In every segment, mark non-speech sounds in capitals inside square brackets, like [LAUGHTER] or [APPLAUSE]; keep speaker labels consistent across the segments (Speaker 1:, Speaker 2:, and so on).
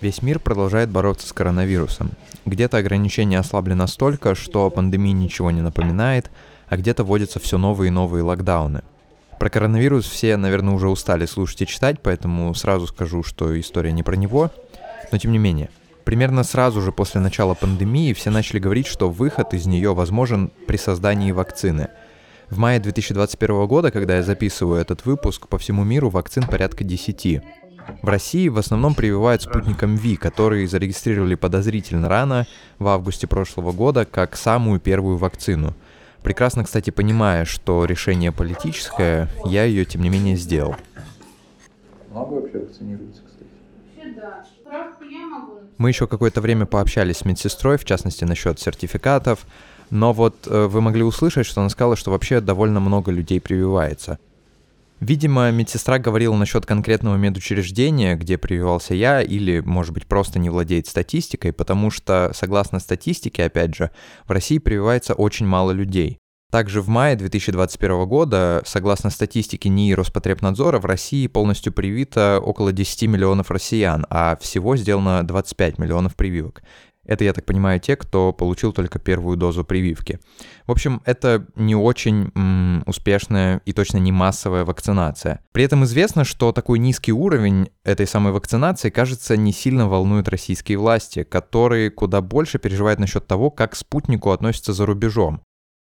Speaker 1: Весь мир продолжает бороться с коронавирусом. Где-то ограничения ослабли настолько, что пандемии ничего не напоминает, а где-то вводятся все новые и новые локдауны. Про коронавирус все, наверное, уже устали слушать и читать, поэтому сразу скажу, что история не про него. Но тем не менее, примерно сразу же после начала пандемии все начали говорить, что выход из нее возможен при создании вакцины. В мае 2021 года, когда я записываю этот выпуск, по всему миру вакцин порядка 10. В России в основном прививают спутником Ви, который зарегистрировали подозрительно рано, в августе прошлого года, как самую первую вакцину. Прекрасно, кстати, понимая, что решение политическое, я ее, тем не менее, сделал.
Speaker 2: Много вообще вакцинируется, кстати?
Speaker 1: Мы еще какое-то время пообщались с медсестрой, в частности, насчет сертификатов, но вот э, вы могли услышать, что она сказала, что вообще довольно много людей прививается. Видимо, медсестра говорила насчет конкретного медучреждения, где прививался я, или, может быть, просто не владеет статистикой, потому что, согласно статистике, опять же, в России прививается очень мало людей. Также в мае 2021 года, согласно статистике НИИ Роспотребнадзора, в России полностью привито около 10 миллионов россиян, а всего сделано 25 миллионов прививок. Это, я так понимаю, те, кто получил только первую дозу прививки. В общем, это не очень м, успешная и точно не массовая вакцинация. При этом известно, что такой низкий уровень этой самой вакцинации, кажется, не сильно волнует российские власти, которые куда больше переживают насчет того, как спутнику относятся за рубежом.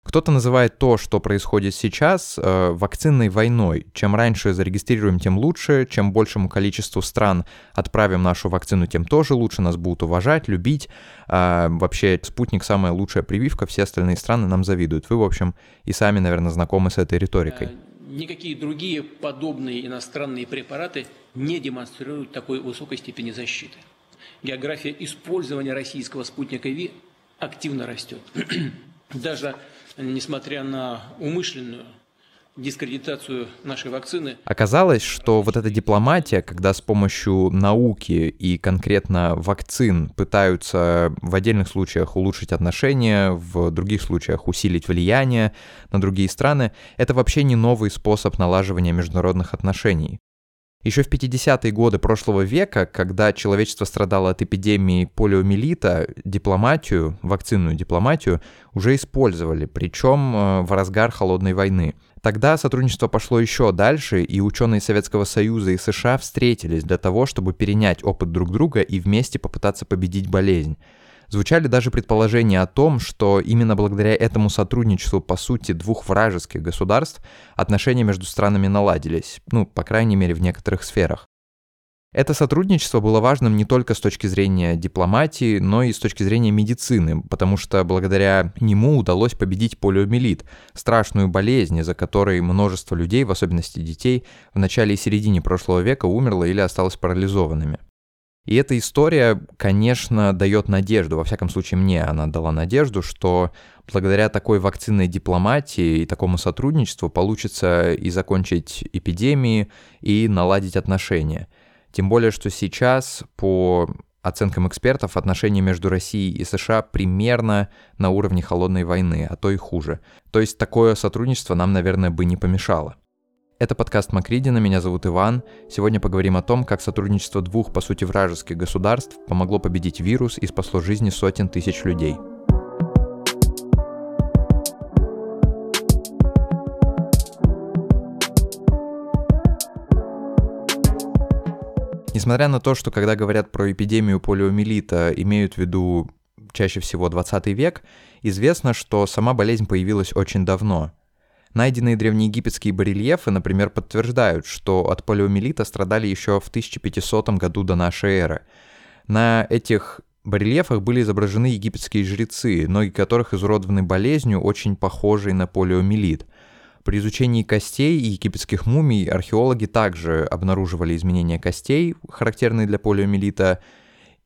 Speaker 1: Кто-то называет то, что происходит сейчас, э, вакцинной войной. Чем раньше зарегистрируем, тем лучше. Чем большему количеству стран отправим нашу вакцину, тем тоже лучше. Нас будут уважать, любить. А, вообще, спутник самая лучшая прививка. Все остальные страны нам завидуют. Вы, в общем, и сами, наверное, знакомы с этой риторикой.
Speaker 3: Э, никакие другие подобные иностранные препараты не демонстрируют такой высокой степени защиты. География использования российского спутника ВИ активно растет. [CLEARS THROAT] Даже несмотря на умышленную дискредитацию нашей вакцины.
Speaker 1: Оказалось, что вот эта дипломатия, когда с помощью науки и конкретно вакцин пытаются в отдельных случаях улучшить отношения, в других случаях усилить влияние на другие страны, это вообще не новый способ налаживания международных отношений. Еще в 50-е годы прошлого века, когда человечество страдало от эпидемии полиомиелита, дипломатию, вакцинную дипломатию уже использовали, причем э, в разгар холодной войны. Тогда сотрудничество пошло еще дальше, и ученые Советского Союза и США встретились для того, чтобы перенять опыт друг друга и вместе попытаться победить болезнь. Звучали даже предположения о том, что именно благодаря этому сотрудничеству, по сути, двух вражеских государств, отношения между странами наладились, ну, по крайней мере, в некоторых сферах. Это сотрудничество было важным не только с точки зрения дипломатии, но и с точки зрения медицины, потому что благодаря нему удалось победить полиомиелит, страшную болезнь, из-за которой множество людей, в особенности детей, в начале и середине прошлого века умерло или осталось парализованными. И эта история, конечно, дает надежду, во всяком случае мне она дала надежду, что благодаря такой вакцинной дипломатии и такому сотрудничеству получится и закончить эпидемии, и наладить отношения. Тем более, что сейчас, по оценкам экспертов, отношения между Россией и США примерно на уровне холодной войны, а то и хуже. То есть такое сотрудничество нам, наверное, бы не помешало. Это подкаст Макридина, меня зовут Иван. Сегодня поговорим о том, как сотрудничество двух, по сути, вражеских государств помогло победить вирус и спасло жизни сотен тысяч людей. Несмотря на то, что когда говорят про эпидемию полиомиелита, имеют в виду чаще всего 20 век, известно, что сама болезнь появилась очень давно – Найденные древнеегипетские барельефы, например, подтверждают, что от полиомиелита страдали еще в 1500 году до нашей эры. На этих барельефах были изображены египетские жрецы, ноги которых изуродованы болезнью, очень похожей на полиомиелит. При изучении костей и египетских мумий археологи также обнаруживали изменения костей, характерные для полиомиелита,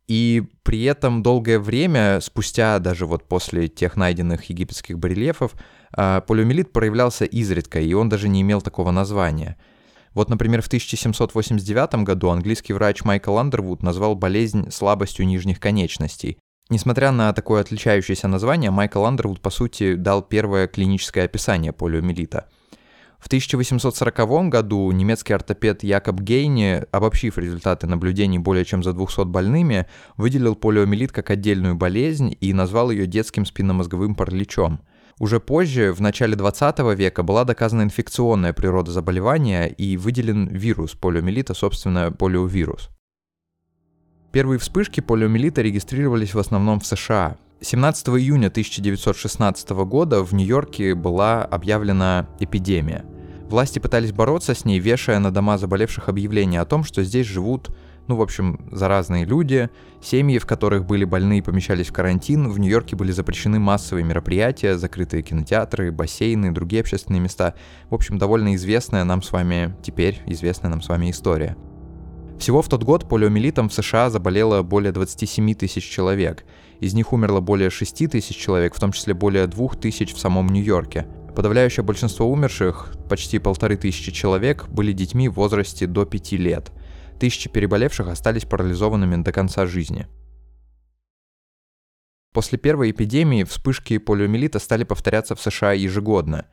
Speaker 1: и при этом долгое время, спустя даже вот после тех найденных египетских барельефов, полиомиелит проявлялся изредка, и он даже не имел такого названия. Вот, например, в 1789 году английский врач Майкл Андервуд назвал болезнь слабостью нижних конечностей. Несмотря на такое отличающееся название, Майкл Андервуд, по сути, дал первое клиническое описание полиомиелита. В 1840 году немецкий ортопед Якоб Гейне, обобщив результаты наблюдений более чем за 200 больными, выделил полиомиелит как отдельную болезнь и назвал ее детским спинномозговым параличом. Уже позже, в начале 20 века, была доказана инфекционная природа заболевания и выделен вирус полиомиелита, собственно, полиовирус. Первые вспышки полиомиелита регистрировались в основном в США. 17 июня 1916 года в Нью-Йорке была объявлена эпидемия – Власти пытались бороться с ней, вешая на дома заболевших объявления о том, что здесь живут, ну, в общем, заразные люди, семьи, в которых были больные, помещались в карантин, в Нью-Йорке были запрещены массовые мероприятия, закрытые кинотеатры, бассейны, другие общественные места. В общем, довольно известная нам с вами, теперь известная нам с вами история. Всего в тот год полиомиелитом в США заболело более 27 тысяч человек. Из них умерло более 6 тысяч человек, в том числе более 2 тысяч в самом Нью-Йорке. Подавляющее большинство умерших, почти полторы тысячи человек, были детьми в возрасте до 5 лет. Тысячи переболевших остались парализованными до конца жизни. После первой эпидемии вспышки полиомиелита стали повторяться в США ежегодно.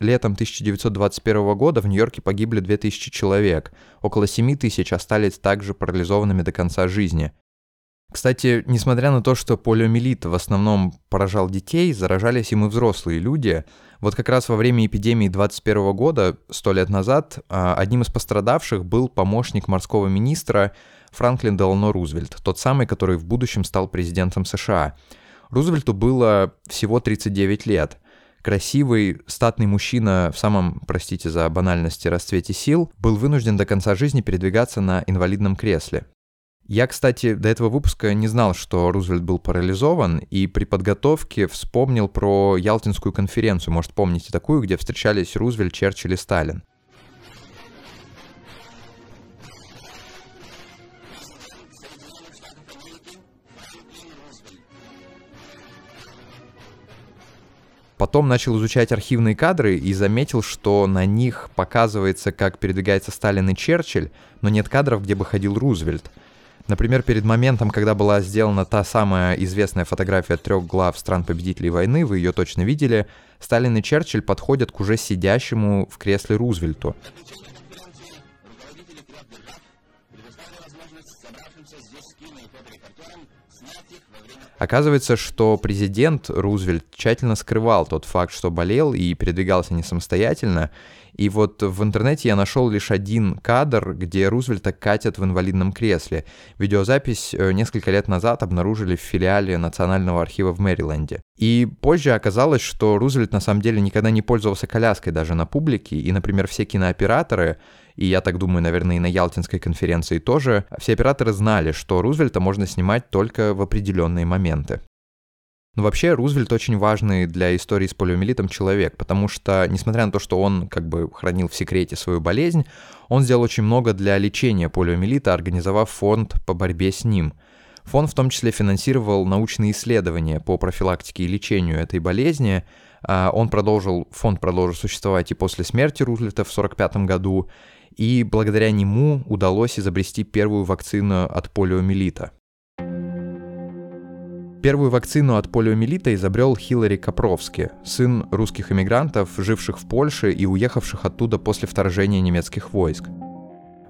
Speaker 1: Летом 1921 года в Нью-Йорке погибли 2000 человек, около 7 тысяч остались также парализованными до конца жизни. Кстати, несмотря на то, что полиомиелит в основном поражал детей, заражались им и взрослые люди, вот как раз во время эпидемии 21 года, сто лет назад, а, одним из пострадавших был помощник морского министра Франклин Делано Рузвельт, тот самый, который в будущем стал президентом США. Рузвельту было всего 39 лет. Красивый, статный мужчина в самом, простите за банальности, расцвете сил, был вынужден до конца жизни передвигаться на инвалидном кресле. Я, кстати, до этого выпуска не знал, что Рузвельт был парализован, и при подготовке вспомнил про Ялтинскую конференцию, может, помните такую, где встречались Рузвельт, Черчилль и Сталин. Потом начал изучать архивные кадры и заметил, что на них показывается, как передвигается Сталин и Черчилль, но нет кадров, где бы ходил Рузвельт — Например, перед моментом, когда была сделана та самая известная фотография трех глав стран-победителей войны, вы ее точно видели, Сталин и Черчилль подходят к уже сидящему в кресле Рузвельту. Оказывается, что президент Рузвельт тщательно скрывал тот факт, что болел и передвигался не самостоятельно, и вот в интернете я нашел лишь один кадр, где Рузвельта катят в инвалидном кресле. Видеозапись э, несколько лет назад обнаружили в филиале Национального архива в Мэриленде. И позже оказалось, что Рузвельт на самом деле никогда не пользовался коляской даже на публике, и, например, все кинооператоры, и я так думаю, наверное, и на Ялтинской конференции тоже, все операторы знали, что Рузвельта можно снимать только в определенные моменты. Но вообще Рузвельт очень важный для истории с полиомиелитом человек, потому что, несмотря на то, что он как бы хранил в секрете свою болезнь, он сделал очень много для лечения полиомиелита, организовав фонд по борьбе с ним. Фонд в том числе финансировал научные исследования по профилактике и лечению этой болезни. А, он продолжил, фонд продолжил существовать и после смерти Рузвельта в 1945 году, и благодаря нему удалось изобрести первую вакцину от полиомиелита. Первую вакцину от полиомиелита изобрел Хиллари Капровски, сын русских эмигрантов, живших в Польше и уехавших оттуда после вторжения немецких войск.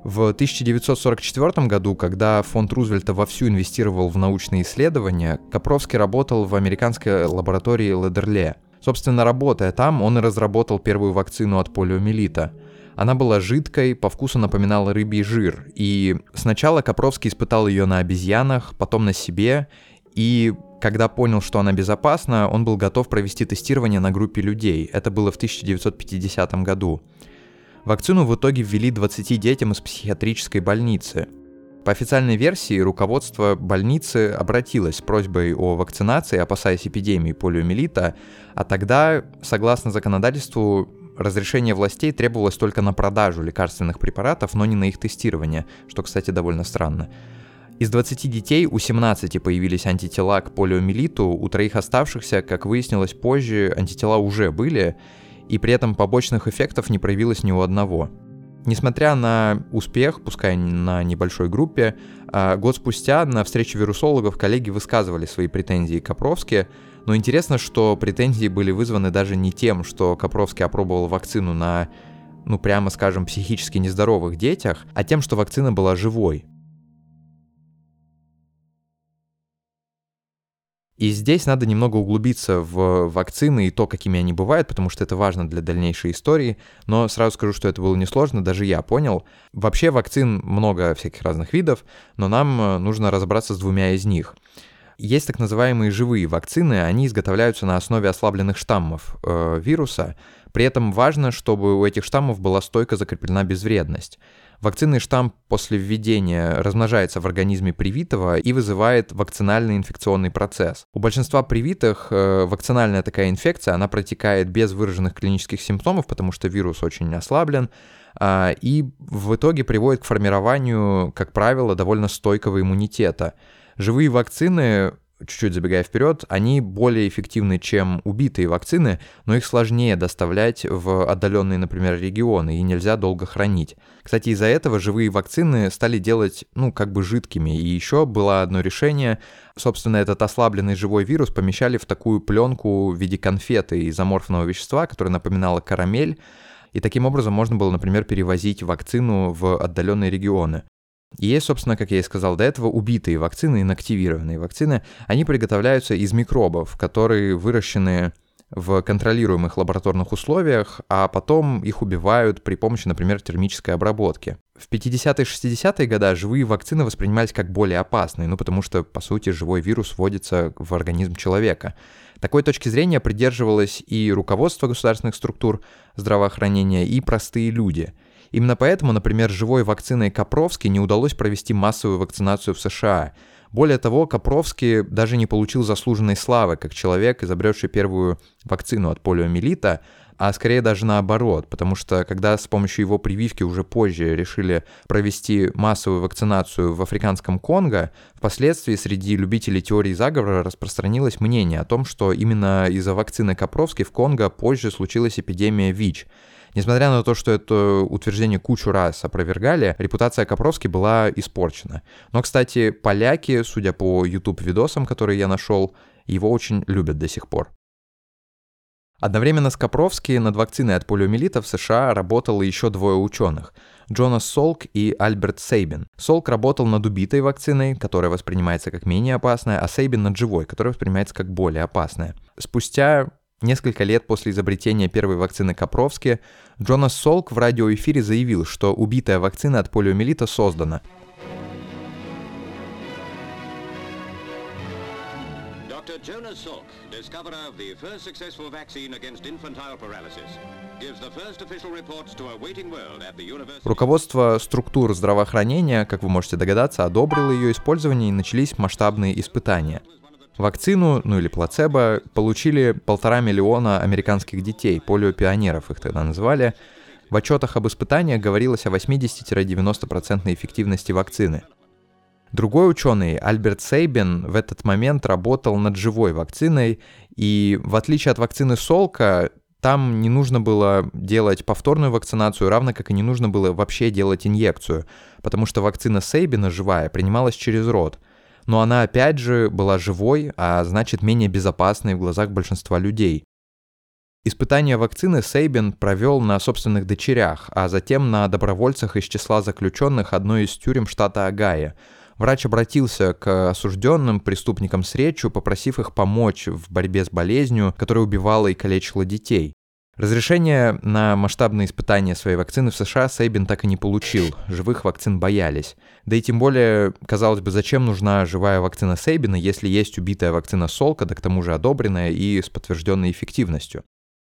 Speaker 1: В 1944 году, когда фонд Рузвельта вовсю инвестировал в научные исследования, Капровский работал в американской лаборатории Ледерле. Собственно, работая там, он и разработал первую вакцину от полиомиелита. Она была жидкой, по вкусу напоминала рыбий жир, и сначала Капровский испытал ее на обезьянах, потом на себе, и когда понял, что она безопасна, он был готов провести тестирование на группе людей. Это было в 1950 году. Вакцину в итоге ввели 20 детям из психиатрической больницы. По официальной версии, руководство больницы обратилось с просьбой о вакцинации, опасаясь эпидемии полиомиелита, а тогда, согласно законодательству, разрешение властей требовалось только на продажу лекарственных препаратов, но не на их тестирование, что, кстати, довольно странно. Из 20 детей у 17 появились антитела к полиомиелиту, у троих оставшихся, как выяснилось позже, антитела уже были, и при этом побочных эффектов не проявилось ни у одного. Несмотря на успех, пускай на небольшой группе, а, год спустя на встрече вирусологов коллеги высказывали свои претензии к Капровске, но интересно, что претензии были вызваны даже не тем, что Капровский опробовал вакцину на ну прямо скажем, психически нездоровых детях, а тем, что вакцина была живой. И здесь надо немного углубиться в вакцины и то, какими они бывают, потому что это важно для дальнейшей истории. Но сразу скажу, что это было несложно, даже я понял. Вообще вакцин много всяких разных видов, но нам э, нужно разобраться с двумя из них. Есть так называемые живые вакцины, они изготовляются на основе ослабленных штаммов э, вируса. При этом важно, чтобы у этих штаммов была стойко закреплена безвредность. Вакцинный штамм после введения размножается в организме привитого и вызывает вакцинальный инфекционный процесс. У большинства привитых э, вакцинальная такая инфекция, она протекает без выраженных клинических симптомов, потому что вирус очень ослаблен, э, и в итоге приводит к формированию, как правило, довольно стойкого иммунитета. Живые вакцины чуть-чуть забегая вперед, они более эффективны, чем убитые вакцины, но их сложнее доставлять в отдаленные, например, регионы, и нельзя долго хранить. Кстати, из-за этого живые вакцины стали делать, ну, как бы жидкими. И еще было одно решение, собственно, этот ослабленный живой вирус помещали в такую пленку в виде конфеты из аморфного вещества, которое напоминало карамель, и таким образом можно было, например, перевозить вакцину в отдаленные регионы. И собственно, как я и сказал до этого, убитые вакцины, инактивированные вакцины. Они приготовляются из микробов, которые выращены в контролируемых лабораторных условиях, а потом их убивают при помощи, например, термической обработки. В 50-е 60-е годы живые вакцины воспринимались как более опасные, ну потому что, по сути, живой вирус вводится в организм человека. Такой точки зрения придерживалось и руководство государственных структур здравоохранения, и простые люди – Именно поэтому, например, живой вакциной Капровски не удалось провести массовую вакцинацию в США. Более того, Капровский даже не получил заслуженной славы как человек, изобретший первую вакцину от полиомиелита, а скорее даже наоборот, потому что когда с помощью его прививки уже позже решили провести массовую вакцинацию в африканском Конго, впоследствии среди любителей теории заговора распространилось мнение о том, что именно из-за вакцины Капровски в Конго позже случилась эпидемия ВИЧ – Несмотря на то, что это утверждение кучу раз опровергали, репутация Капровски была испорчена. Но, кстати, поляки, судя по YouTube-видосам, которые я нашел, его очень любят до сих пор. Одновременно с Капровски над вакциной от полиомиелита в США работало еще двое ученых – Джонас Солк и Альберт Сейбин. Солк работал над убитой вакциной, которая воспринимается как менее опасная, а Сейбин над живой, которая воспринимается как более опасная. Спустя Несколько лет после изобретения первой вакцины Капровски, Джонас Солк в радиоэфире заявил, что убитая вакцина от полиомиелита создана. Jonas Salk, discoverer of the first successful vaccine against infantile paralysis, gives the first official reports to a waiting world at the University... Руководство структур здравоохранения, как вы можете догадаться, одобрило ее использование и начались масштабные испытания – Вакцину, ну или плацебо, получили полтора миллиона американских детей, полиопионеров их тогда называли. В отчетах об испытаниях говорилось о 80-90% эффективности вакцины. Другой ученый, Альберт Сейбин, в этот момент работал над живой вакциной, и в отличие от вакцины Солка, там не нужно было делать повторную вакцинацию, равно как и не нужно было вообще делать инъекцию, потому что вакцина Сейбина живая принималась через рот – но она опять же была живой, а значит менее безопасной в глазах большинства людей. Испытание вакцины Сейбин провел на собственных дочерях, а затем на добровольцах из числа заключенных одной из тюрем штата Агая. Врач обратился к осужденным преступникам с речью, попросив их помочь в борьбе с болезнью, которая убивала и калечила детей. Разрешение на масштабные испытания своей вакцины в США Сейбин так и не получил, живых вакцин боялись. Да и тем более, казалось бы, зачем нужна живая вакцина Сейбина, если есть убитая вакцина Солка, да к тому же одобренная и с подтвержденной эффективностью.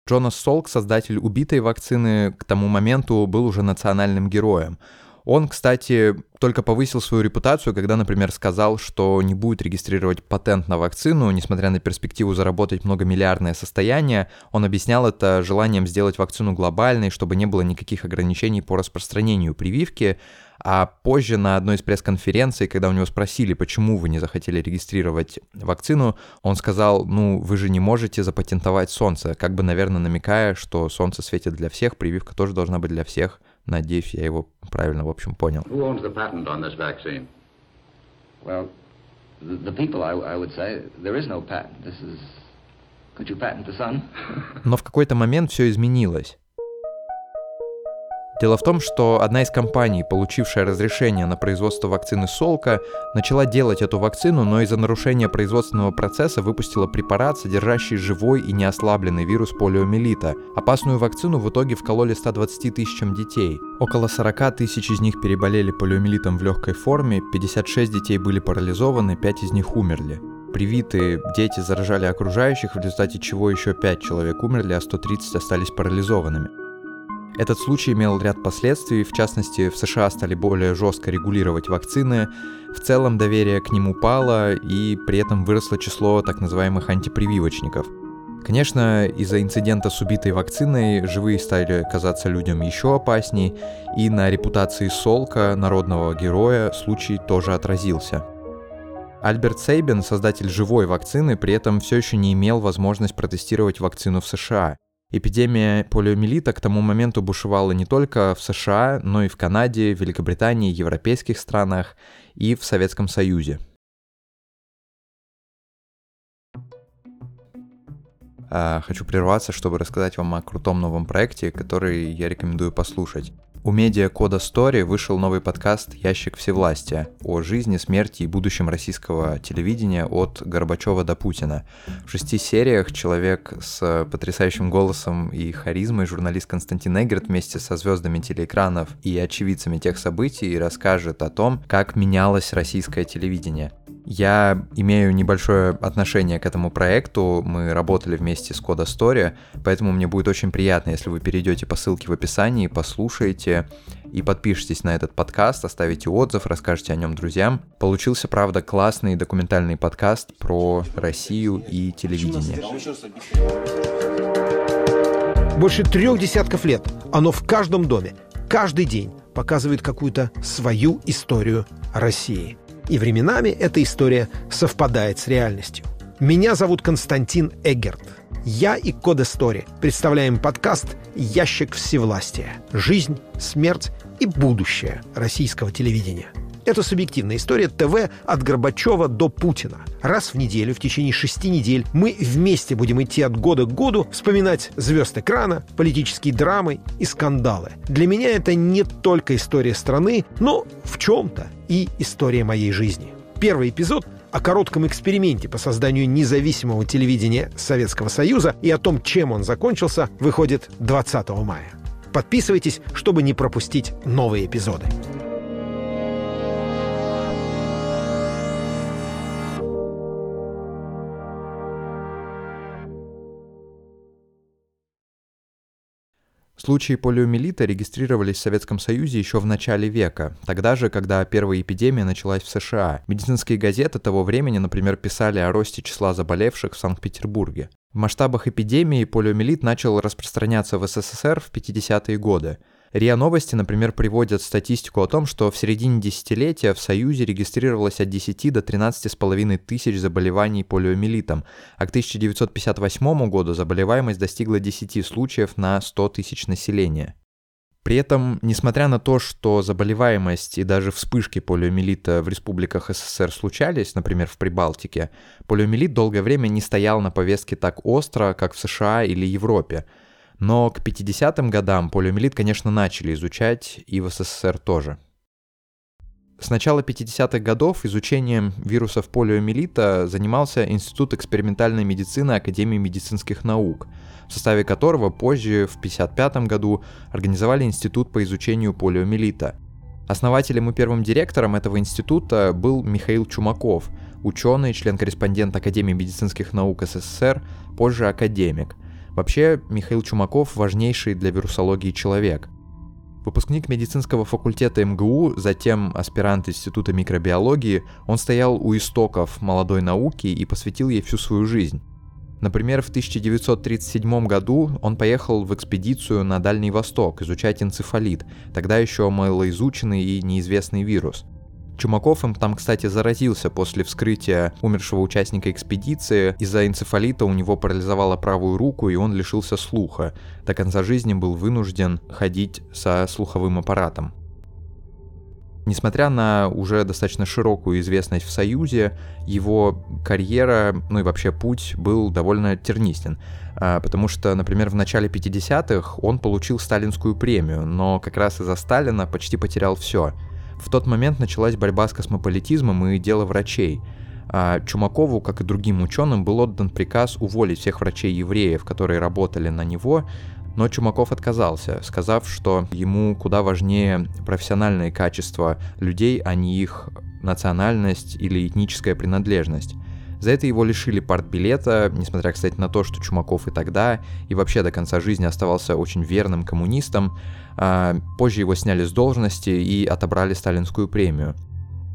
Speaker 1: Джонас Солк, создатель убитой вакцины, к тому моменту был уже национальным героем. Он, кстати, только повысил свою репутацию, когда, например, сказал, что не будет регистрировать патент на вакцину, несмотря на перспективу заработать многомиллиардное состояние. Он объяснял это желанием сделать вакцину глобальной, чтобы не было никаких ограничений по распространению прививки. А позже на одной из пресс-конференций, когда у него спросили, почему вы не захотели регистрировать вакцину, он сказал, ну, вы же не можете запатентовать солнце, как бы, наверное, намекая, что солнце светит для всех, прививка тоже должна быть для всех. Надеюсь, я его правильно, в общем, понял. Who owns the patent on this vaccine? Well, the, the people, I, I would say, there is no patent. This is... Could you patent the sun? Но в какой-то момент все изменилось. Дело в том, что одна из компаний, получившая разрешение на производство вакцины Солка, начала делать эту вакцину, но из-за нарушения производственного процесса выпустила препарат, содержащий живой и неослабленный вирус полиомиелита. Опасную вакцину в итоге вкололи 120 тысячам детей. Около 40 тысяч из них переболели полиомиелитом в легкой форме, 56 детей были парализованы, 5 из них умерли. Привитые дети заражали окружающих, в результате чего еще 5 человек умерли, а 130 остались парализованными. Этот случай имел ряд последствий, в частности, в США стали более жестко регулировать вакцины, в целом доверие к ним упало, и при этом выросло число так называемых антипрививочников. Конечно, из-за инцидента с убитой вакциной живые стали казаться людям еще опасней, и на репутации Солка, народного героя, случай тоже отразился. Альберт Сейбин, создатель живой вакцины, при этом все еще не имел возможность протестировать вакцину в США – Эпидемия полиомиелита к тому моменту бушевала не только в США, но и в Канаде, Великобритании, европейских странах и в Советском Союзе. А, хочу прерваться, чтобы рассказать вам о крутом новом проекте, который я рекомендую послушать. У медиа Кода Story вышел новый подкаст «Ящик всевластия» о жизни, смерти и будущем российского телевидения от Горбачева до Путина. В шести сериях человек с потрясающим голосом и харизмой, журналист Константин Эгерт вместе со звездами телеэкранов и очевидцами тех событий расскажет о том, как менялось российское телевидение. Я имею небольшое отношение к этому проекту, мы работали вместе с Кода Story, поэтому мне будет очень приятно, если вы перейдете по ссылке в описании, послушаете и подпишитесь на этот подкаст, оставите отзыв, расскажете о нем друзьям. Получился, правда, классный документальный подкаст про Россию и телевидение.
Speaker 4: Больше трех десятков лет оно в каждом доме, каждый день показывает какую-то свою историю России. И временами эта история совпадает с реальностью. Меня зовут Константин Эггерт. Я и Код Истори представляем подкаст «Ящик всевластия. Жизнь, смерть и будущее российского телевидения». Это субъективная история ТВ от Горбачева до Путина. Раз в неделю, в течение шести недель, мы вместе будем идти от года к году, вспоминать звезд экрана, политические драмы и скандалы. Для меня это не только история страны, но в чем-то и история моей жизни. Первый эпизод о коротком эксперименте по созданию независимого телевидения Советского Союза и о том, чем он закончился, выходит 20 мая. Подписывайтесь, чтобы не пропустить новые эпизоды.
Speaker 1: Случаи полиомиелита регистрировались в Советском Союзе еще в начале века, тогда же, когда первая эпидемия началась в США. Медицинские газеты того времени, например, писали о росте числа заболевших в Санкт-Петербурге. В масштабах эпидемии полиомиелит начал распространяться в СССР в 50-е годы. РИА Новости, например, приводят статистику о том, что в середине десятилетия в Союзе регистрировалось от 10 до 13,5 тысяч заболеваний полиомиелитом, а к 1958 году заболеваемость достигла 10 случаев на 100 тысяч населения. При этом, несмотря на то, что заболеваемость и даже вспышки полиомиелита в республиках СССР случались, например, в Прибалтике, полиомиелит долгое время не стоял на повестке так остро, как в США или Европе – но к 50-м годам полиомиелит, конечно, начали изучать, и в СССР тоже. С начала 50-х годов изучением вирусов полиомиелита занимался Институт экспериментальной медицины Академии медицинских наук, в составе которого позже, в 1955 году, организовали Институт по изучению полиомиелита. Основателем и первым директором этого института был Михаил Чумаков, ученый, член-корреспондент Академии медицинских наук СССР, позже академик – Вообще, Михаил Чумаков важнейший для вирусологии человек. Выпускник медицинского факультета МГУ, затем аспирант Института микробиологии, он стоял у истоков молодой науки и посвятил ей всю свою жизнь. Например, в 1937 году он поехал в экспедицию на Дальний Восток изучать энцефалит, тогда еще малоизученный и неизвестный вирус – Чумаков им там, кстати, заразился после вскрытия умершего участника экспедиции. Из-за энцефалита у него парализовала правую руку, и он лишился слуха. До конца жизни был вынужден ходить со слуховым аппаратом. Несмотря на уже достаточно широкую известность в Союзе, его карьера, ну и вообще путь был довольно тернистен. А, потому что, например, в начале 50-х он получил сталинскую премию, но как раз из-за Сталина почти потерял все. В тот момент началась борьба с космополитизмом и дело врачей. А Чумакову, как и другим ученым, был отдан приказ уволить всех врачей-евреев, которые работали на него, но Чумаков отказался, сказав, что ему куда важнее профессиональные качества людей, а не их национальность или этническая принадлежность. За это его лишили партбилета, несмотря, кстати, на то, что Чумаков и тогда, и вообще до конца жизни оставался очень верным коммунистом. А позже его сняли с должности и отобрали сталинскую премию.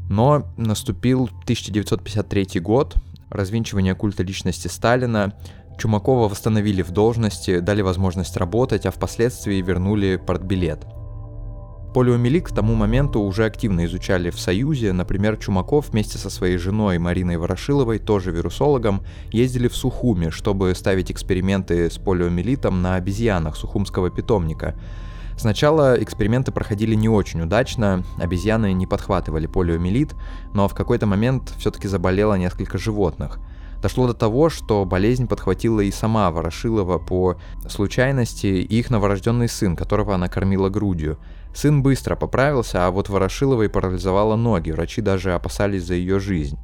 Speaker 1: Но наступил 1953 год, развинчивание культа личности Сталина, Чумакова восстановили в должности, дали возможность работать, а впоследствии вернули портбилет. Полиомиелит к тому моменту уже активно изучали в Союзе. Например, Чумаков вместе со своей женой Мариной Ворошиловой, тоже вирусологом, ездили в Сухуми, чтобы ставить эксперименты с полиомиелитом на обезьянах сухумского питомника. Сначала эксперименты проходили не очень удачно, обезьяны не подхватывали полиомиелит, но в какой-то момент все-таки заболело несколько животных – Дошло до того, что болезнь подхватила и сама Ворошилова по случайности и их новорожденный сын, которого она кормила грудью. Сын быстро поправился, а вот Ворошиловой парализовала ноги, врачи даже опасались за ее жизнь.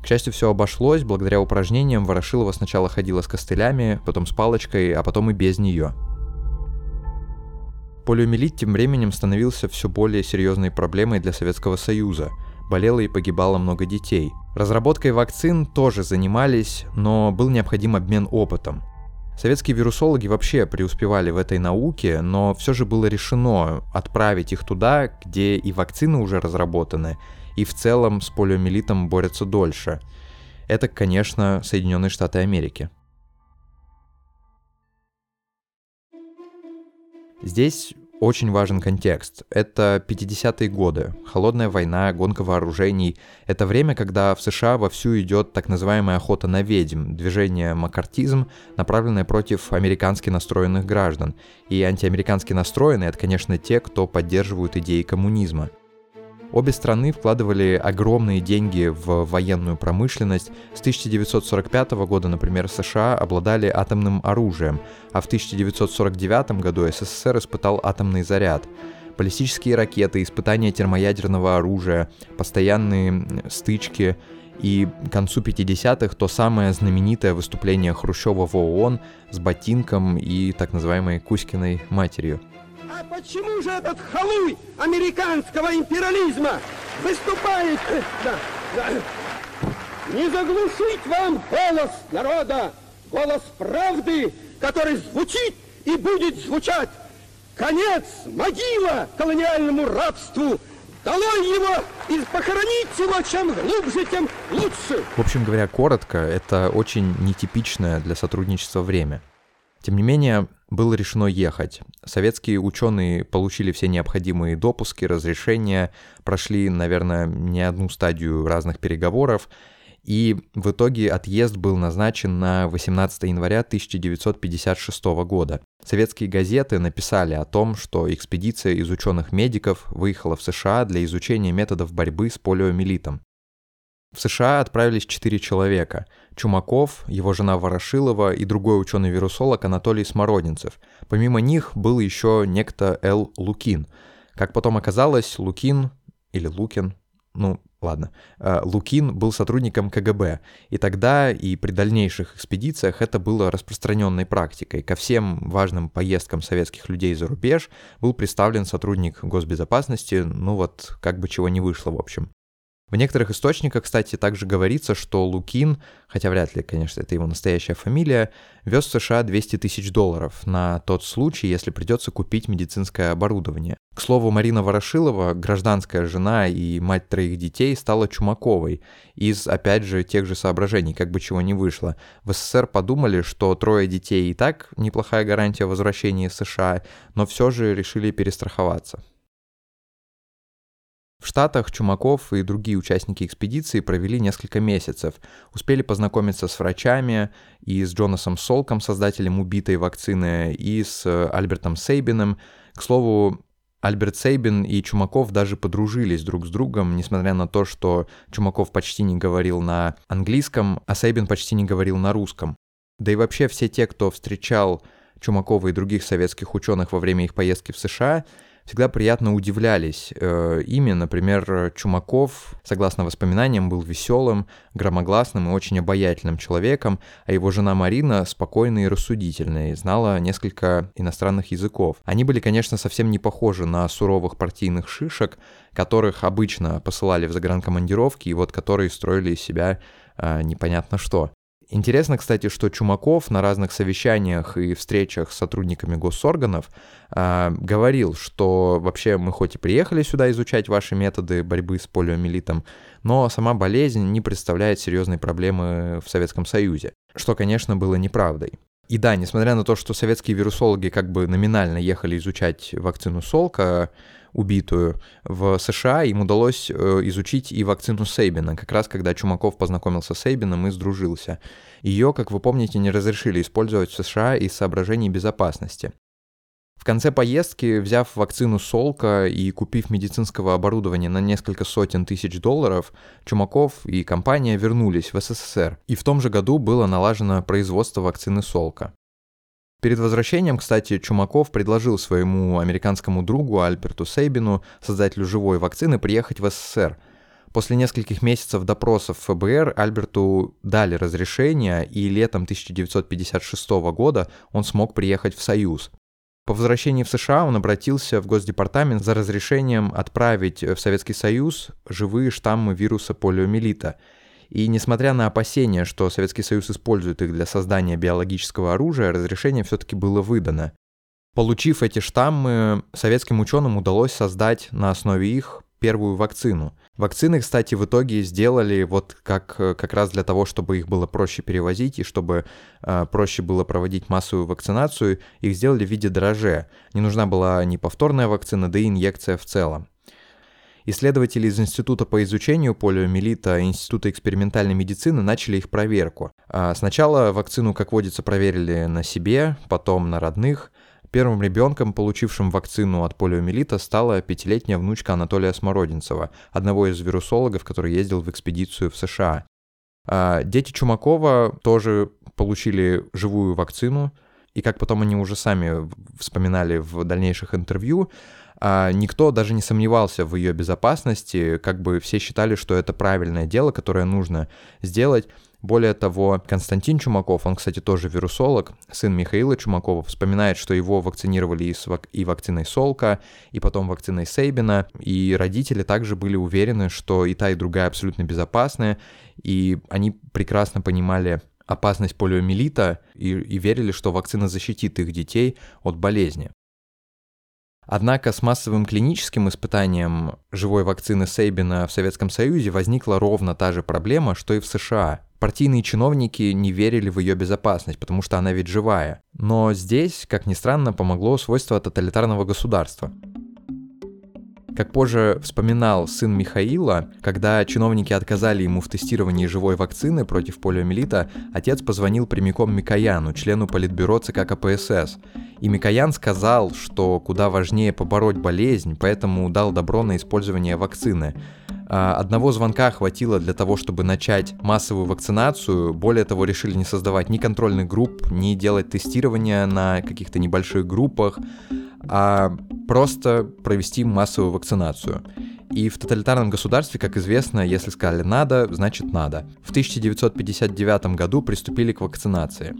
Speaker 1: К счастью, все обошлось, благодаря упражнениям Ворошилова сначала ходила с костылями, потом с палочкой, а потом и без нее. Полиомиелит тем временем становился все более серьезной проблемой для Советского Союза. Болело и погибало много детей. Разработкой вакцин тоже занимались, но был необходим обмен опытом. Советские вирусологи вообще преуспевали в этой науке, но все же было решено отправить их туда, где и вакцины уже разработаны, и в целом с полиомиелитом борются дольше. Это, конечно, Соединенные Штаты Америки. Здесь очень важен контекст. Это 50-е годы, холодная война, гонка вооружений. Это время, когда в США вовсю идет так называемая охота на ведьм, движение макартизм, направленное против американски настроенных граждан. И антиамерикански настроенные — это, конечно, те, кто поддерживают идеи коммунизма. Обе страны вкладывали огромные деньги в военную промышленность. С 1945 года, например, США обладали атомным оружием, а в 1949 году СССР испытал атомный заряд. Баллистические ракеты, испытания термоядерного оружия, постоянные стычки и к концу 50-х то самое знаменитое выступление Хрущева в ООН с ботинком и так называемой Кузькиной матерью –
Speaker 5: а почему же этот халуй американского империализма выступает? Да, да. Не заглушить вам голос народа, голос правды, который звучит и будет звучать. Конец, могила колониальному рабству. Долой его и похоронить его чем глубже, тем лучше.
Speaker 1: В общем говоря, коротко, это очень нетипичное для сотрудничества время. Тем не менее, было решено ехать. Советские ученые получили все необходимые допуски, разрешения, прошли, наверное, не одну стадию разных переговоров, и в итоге отъезд был назначен на 18 января 1956 года. Советские газеты написали о том, что экспедиция из ученых-медиков выехала в США для изучения методов борьбы с полиомиелитом. В США отправились четыре человека – Чумаков, его жена Ворошилова и другой ученый-вирусолог Анатолий Смородинцев. Помимо них был еще некто Л. Лукин. Как потом оказалось, Лукин или Лукин, ну ладно, э, Лукин был сотрудником КГБ, и тогда и при дальнейших экспедициях это было распространенной практикой. Ко всем важным поездкам советских людей за рубеж был представлен сотрудник госбезопасности, ну вот как бы чего не вышло в общем. В некоторых источниках, кстати, также говорится, что Лукин, хотя вряд ли, конечно, это его настоящая фамилия, вез в США 200 тысяч долларов на тот случай, если придется купить медицинское оборудование. К слову, Марина Ворошилова, гражданская жена и мать троих детей, стала Чумаковой из, опять же, тех же соображений, как бы чего не вышло. В СССР подумали, что трое детей и так неплохая гарантия возвращения в США, но все же решили перестраховаться. В Штатах Чумаков и другие участники экспедиции провели несколько месяцев, успели познакомиться с врачами и с Джонасом Солком, создателем убитой вакцины, и с Альбертом Сейбиным. К слову, Альберт Сейбин и Чумаков даже подружились друг с другом, несмотря на то, что Чумаков почти не говорил на английском, а Сейбин почти не говорил на русском. Да и вообще все те, кто встречал Чумакова и других советских ученых во время их поездки в США, всегда приятно удивлялись э, ими. Например, Чумаков, согласно воспоминаниям, был веселым, громогласным и очень обаятельным человеком, а его жена Марина спокойной и рассудительной, знала несколько иностранных языков. Они были, конечно, совсем не похожи на суровых партийных шишек, которых обычно посылали в загранкомандировки, и вот которые строили из себя э, непонятно что. Интересно, кстати, что Чумаков на разных совещаниях и встречах с сотрудниками госорганов э, говорил, что вообще мы хоть и приехали сюда изучать ваши методы борьбы с полиомиелитом, но сама болезнь не представляет серьезной проблемы в Советском Союзе, что, конечно, было неправдой. И да, несмотря на то, что советские вирусологи как бы номинально ехали изучать вакцину Солка, убитую в США, им удалось э, изучить и вакцину Сейбина, как раз когда Чумаков познакомился с Сейбином и сдружился. Ее, как вы помните, не разрешили использовать в США из соображений безопасности. В конце поездки, взяв вакцину Солка и купив медицинского оборудования на несколько сотен тысяч долларов, Чумаков и компания вернулись в СССР, и в том же году было налажено производство вакцины Солка. Перед возвращением, кстати, Чумаков предложил своему американскому другу Альберту Сейбину, создателю живой вакцины, приехать в СССР. После нескольких месяцев допросов ФБР Альберту дали разрешение, и летом 1956 года он смог приехать в Союз. По возвращении в США он обратился в Госдепартамент за разрешением отправить в Советский Союз живые штаммы вируса полиомиелита – и несмотря на опасения, что Советский Союз использует их для создания биологического оружия, разрешение все-таки было выдано. Получив эти штаммы, советским ученым удалось создать на основе их первую вакцину. Вакцины, кстати, в итоге сделали вот как, как раз для того, чтобы их было проще перевозить и чтобы э, проще было проводить массовую вакцинацию, их сделали в виде дрожжа. Не нужна была ни повторная вакцина, да и инъекция в целом. Исследователи из Института по изучению полиомиелита и Института экспериментальной медицины начали их проверку. А сначала вакцину, как водится, проверили на себе, потом на родных. Первым ребенком, получившим вакцину от полиомиелита, стала пятилетняя внучка Анатолия Смородинцева, одного из вирусологов, который ездил в экспедицию в США. А дети Чумакова тоже получили живую вакцину, и как потом они уже сами вспоминали в дальнейших интервью, никто даже не сомневался в ее безопасности, как бы все считали, что это правильное дело, которое нужно сделать. Более того, Константин Чумаков, он, кстати, тоже вирусолог, сын Михаила Чумакова, вспоминает, что его вакцинировали и, вак- и вакциной Солка, и потом вакциной Сейбина, и родители также были уверены, что и та, и другая абсолютно безопасны, и они прекрасно понимали опасность полиомиелита и, и верили, что вакцина защитит их детей от болезни. Однако с массовым клиническим испытанием живой вакцины Сейбина в Советском Союзе возникла ровно та же проблема, что и в США. Партийные чиновники не верили в ее безопасность, потому что она ведь живая. Но здесь, как ни странно, помогло свойство тоталитарного государства. Как позже вспоминал сын Михаила, когда чиновники отказали ему в тестировании живой вакцины против полиомиелита, отец позвонил прямиком Микояну, члену политбюро ЦК КПСС. И Микоян сказал, что куда важнее побороть болезнь, поэтому дал добро на использование вакцины. А, одного звонка хватило для того, чтобы начать массовую вакцинацию. Более того, решили не создавать ни контрольных групп, ни делать тестирование на каких-то небольших группах, а просто провести массовую вакцинацию. И в тоталитарном государстве, как известно, если сказали «надо», значит «надо». В 1959 году приступили к вакцинации.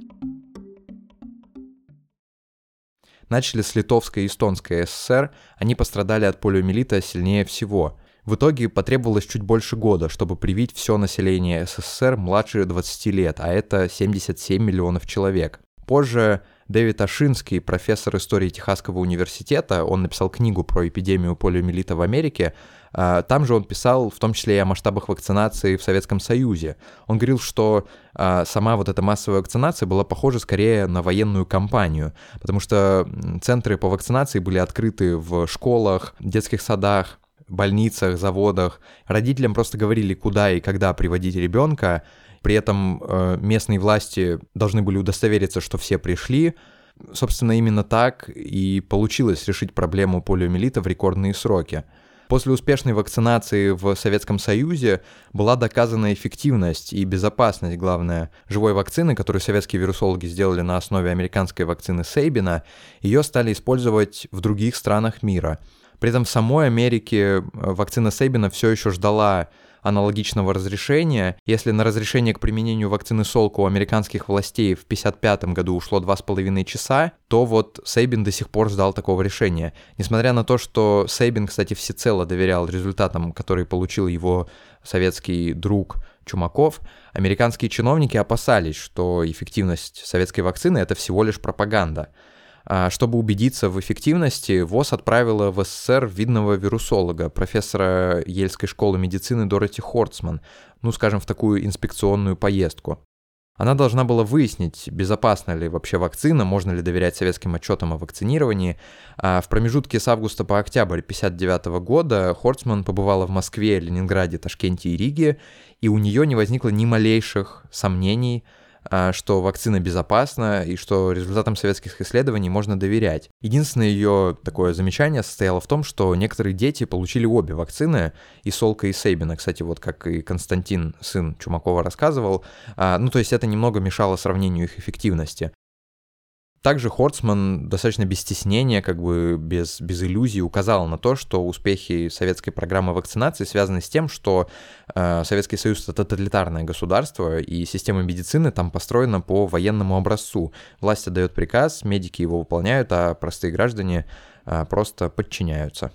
Speaker 1: Начали с Литовской и Эстонской ССР, они пострадали от полиомиелита сильнее всего – в итоге потребовалось чуть больше года, чтобы привить все население СССР младше 20 лет, а это 77 миллионов человек. Позже Дэвид Ашинский, профессор истории Техасского университета, он написал книгу про эпидемию полиомиелита в Америке. А, там же он писал в том числе и о масштабах вакцинации в Советском Союзе. Он говорил, что а, сама вот эта массовая вакцинация была похожа скорее на военную кампанию, потому что центры по вакцинации были открыты в школах, детских садах, больницах, заводах. Родителям просто говорили, куда и когда приводить ребенка. При этом э, местные власти должны были удостовериться, что все пришли. собственно, именно так и получилось решить проблему полиомиелита в рекордные сроки. После успешной вакцинации в Советском Союзе была доказана эффективность и безопасность, главное, живой вакцины, которую советские вирусологи сделали на основе американской вакцины Сейбина. Ее стали использовать в других странах мира. При этом в самой Америке э, вакцина Сейбина все еще ждала аналогичного разрешения. Если на разрешение к применению вакцины Солка у американских властей в 1955 году ушло 2,5 часа, то вот Сейбин до сих пор ждал такого решения. Несмотря на то, что Сейбин, кстати, всецело доверял результатам, которые получил его советский друг Чумаков, американские чиновники опасались, что эффективность советской вакцины — это всего лишь пропаганда. А, чтобы убедиться в эффективности, ВОЗ отправила в СССР видного вирусолога, профессора Ельской школы медицины Дороти Хортсман, ну, скажем, в такую инспекционную поездку. Она должна была выяснить, безопасна ли вообще вакцина, можно ли доверять советским отчетам о вакцинировании. А в промежутке с августа по октябрь 1959 года Хортсман побывала в Москве, Ленинграде, Ташкенте и Риге, и у нее не возникло ни малейших сомнений – что вакцина безопасна и что результатам советских исследований можно доверять. Единственное ее такое замечание состояло в том, что некоторые дети получили обе вакцины, и Солка, и Сейбина, кстати, вот как и Константин, сын Чумакова, рассказывал. А, ну, то есть это немного мешало сравнению их эффективности. Также Хортсман достаточно без стеснения, как бы без, без иллюзий указал на то, что успехи советской программы вакцинации связаны с тем, что э, Советский Союз это тоталитарное государство, и система медицины там построена по военному образцу. Власть отдает приказ, медики его выполняют, а простые граждане э, просто подчиняются.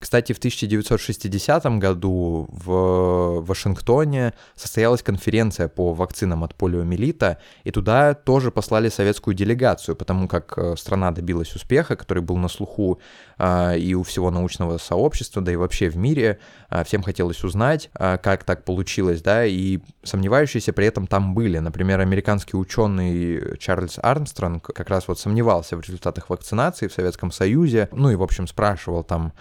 Speaker 1: Кстати, в 1960 году в Вашингтоне состоялась конференция по вакцинам от полиомиелита, и туда тоже послали советскую делегацию, потому как э, страна добилась успеха, который был на слуху а, и у всего научного сообщества, да и вообще в мире. А, всем хотелось узнать, а, как так получилось, да, и сомневающиеся при этом там были. Например, американский ученый Чарльз Армстронг как раз вот сомневался в результатах вакцинации в Советском Союзе, ну и, в общем, спрашивал там,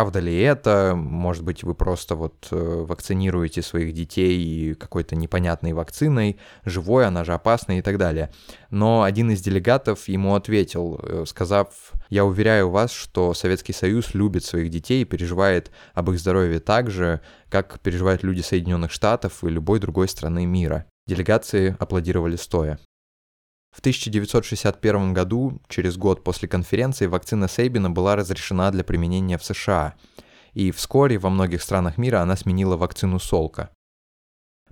Speaker 1: правда ли это, может быть, вы просто вот э, вакцинируете своих детей какой-то непонятной вакциной, живой, она же опасна и так далее. Но один из делегатов ему ответил, э, сказав, я уверяю вас, что Советский Союз любит своих детей и переживает об их здоровье так же, как переживают люди Соединенных Штатов и любой другой страны мира. Делегации аплодировали стоя. В 1961 году, через год после конференции, вакцина Сейбина была разрешена для применения в США, и вскоре во многих странах мира она сменила вакцину Солка.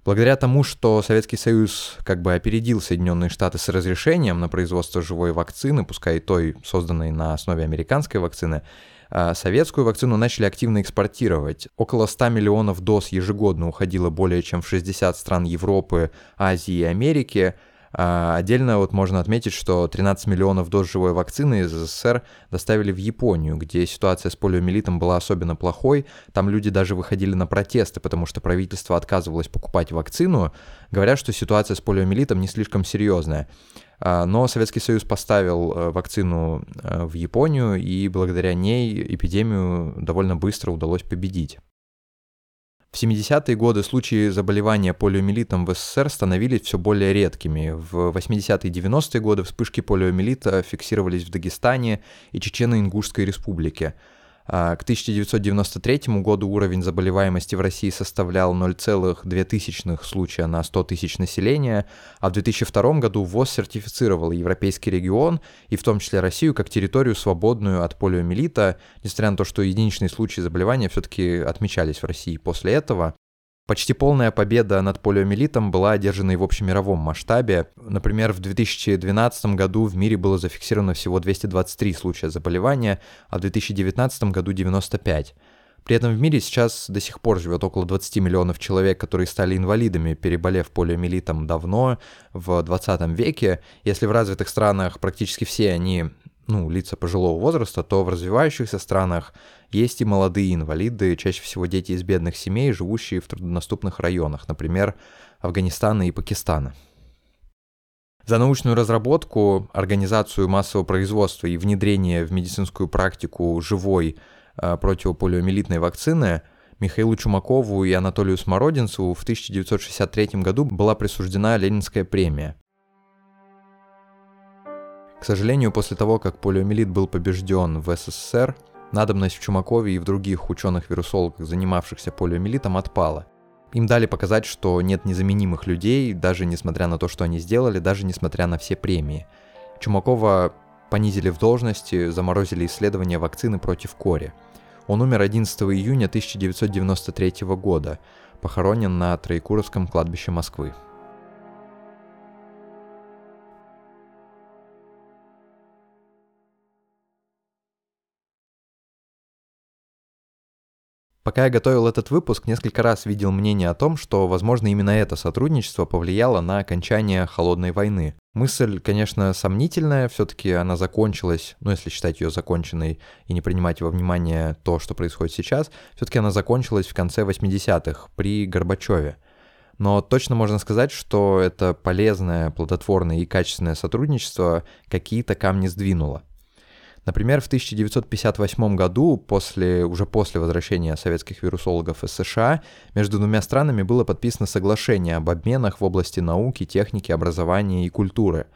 Speaker 1: Благодаря тому, что Советский Союз как бы опередил Соединенные Штаты с разрешением на производство живой вакцины, пускай и той, созданной на основе американской вакцины, а, советскую вакцину начали активно экспортировать. Около 100 миллионов доз ежегодно уходило более чем в 60 стран Европы, Азии и Америки – отдельно вот можно отметить, что 13 миллионов доз живой вакцины из СССР доставили в Японию, где ситуация с полиомиелитом была особенно плохой. Там люди даже выходили на протесты, потому что правительство отказывалось покупать вакцину, говоря, что ситуация с полиомиелитом не слишком серьезная. А, но Советский Союз поставил э, вакцину э, в Японию, и благодаря ней эпидемию довольно быстро удалось победить. В 70-е годы случаи заболевания полиомиелитом в СССР становились все более редкими. В 80-е и 90-е годы вспышки полиомиелита фиксировались в Дагестане и Чечено-Ингушской республике. А, к 1993 году уровень заболеваемости в России составлял 0,2 случая на 100 тысяч населения, а в 2002 году ВОЗ сертифицировал европейский регион, и в том числе Россию, как территорию, свободную от полиомиелита, несмотря на то, что единичные случаи заболевания все-таки отмечались в России после этого. Почти полная победа над полиомиелитом была одержана и в общемировом масштабе. Например, в 2012 году в мире было зафиксировано всего 223 случая заболевания, а в 2019 году 95. При этом в мире сейчас до сих пор живет около 20 миллионов человек, которые стали инвалидами, переболев полиомиелитом давно, в 20 веке. Если в развитых странах практически все они ну, лица пожилого возраста, то в развивающихся странах есть и молодые инвалиды, чаще всего дети из бедных семей, живущие в труднодоступных районах, например, Афганистана и Пакистана. За научную разработку, организацию массового производства и внедрение в медицинскую практику живой э, противополиомиелитной вакцины Михаилу Чумакову и Анатолию Смородинцеву в 1963 году была присуждена Ленинская премия. К сожалению, после того, как полиомиелит был побежден в СССР, надобность в Чумакове и в других ученых-вирусологах, занимавшихся полиомиелитом, отпала. Им дали показать, что нет незаменимых людей, даже несмотря на то, что они сделали, даже несмотря на все премии. Чумакова понизили в должности, заморозили исследования вакцины против кори. Он умер 11 июня 1993 года, похоронен на Троекуровском кладбище Москвы. Пока я готовил этот выпуск, несколько раз видел мнение о том, что, возможно, именно это сотрудничество повлияло на окончание холодной войны. Мысль, конечно, сомнительная, все-таки она закончилась, ну, если считать ее законченной и не принимать во внимание то, что происходит сейчас, все-таки она закончилась в конце 80-х при Горбачеве. Но точно можно сказать, что это полезное, плодотворное и качественное сотрудничество какие-то камни сдвинуло. Например, в 1958 году, после, уже после возвращения советских вирусологов из США, между двумя странами было подписано соглашение об обменах в области науки, техники, образования и культуры.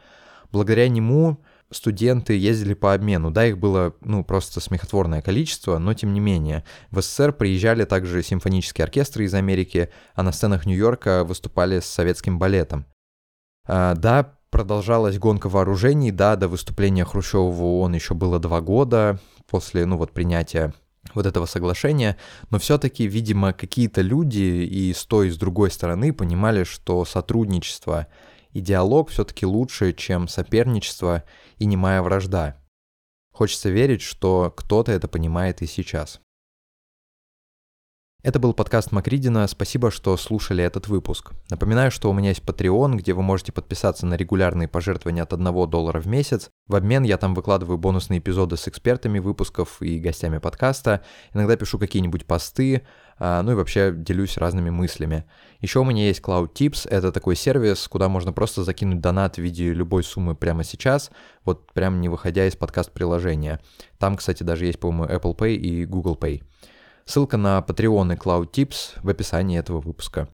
Speaker 1: Благодаря нему студенты ездили по обмену. Да, их было, ну, просто смехотворное количество, но тем не менее. В СССР приезжали также симфонические оркестры из Америки, а на сценах Нью-Йорка выступали с советским балетом. А, да, продолжалась гонка вооружений, да, до выступления Хрущева в ООН еще было два года после, ну вот, принятия вот этого соглашения, но все-таки, видимо, какие-то люди и с той, и с другой стороны понимали, что сотрудничество и диалог все-таки лучше, чем соперничество и немая вражда. Хочется верить, что кто-то это понимает и сейчас. Это был подкаст Макридина. Спасибо, что слушали этот выпуск. Напоминаю, что у меня есть Patreon, где вы можете подписаться на регулярные пожертвования от 1 доллара в месяц. В обмен я там выкладываю бонусные эпизоды с экспертами выпусков и гостями подкаста. Иногда пишу какие-нибудь посты, а, ну и вообще делюсь разными мыслями. Еще у меня есть Cloud Tips, это такой сервис, куда можно просто закинуть донат в виде любой суммы прямо сейчас, вот прям не выходя из подкаст-приложения. Там, кстати, даже есть, по-моему, Apple Pay и Google Pay. Ссылка на Patreon и Cloud Tips в описании этого выпуска.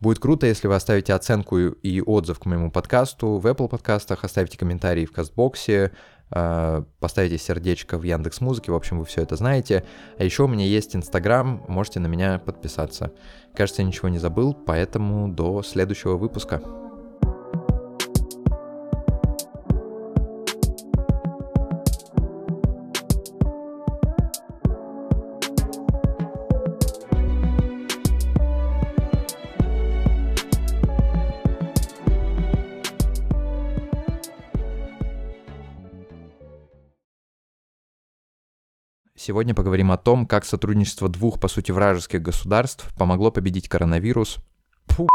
Speaker 1: Будет круто, если вы оставите оценку и отзыв к моему подкасту в Apple подкастах, оставите комментарии в Кастбоксе, э, поставите сердечко в Яндекс Музыке, в общем, вы все это знаете. А еще у меня есть Инстаграм, можете на меня подписаться. Кажется, я ничего не забыл, поэтому до следующего выпуска. Сегодня поговорим о том, как сотрудничество двух, по сути, вражеских государств помогло победить коронавирус. Фу.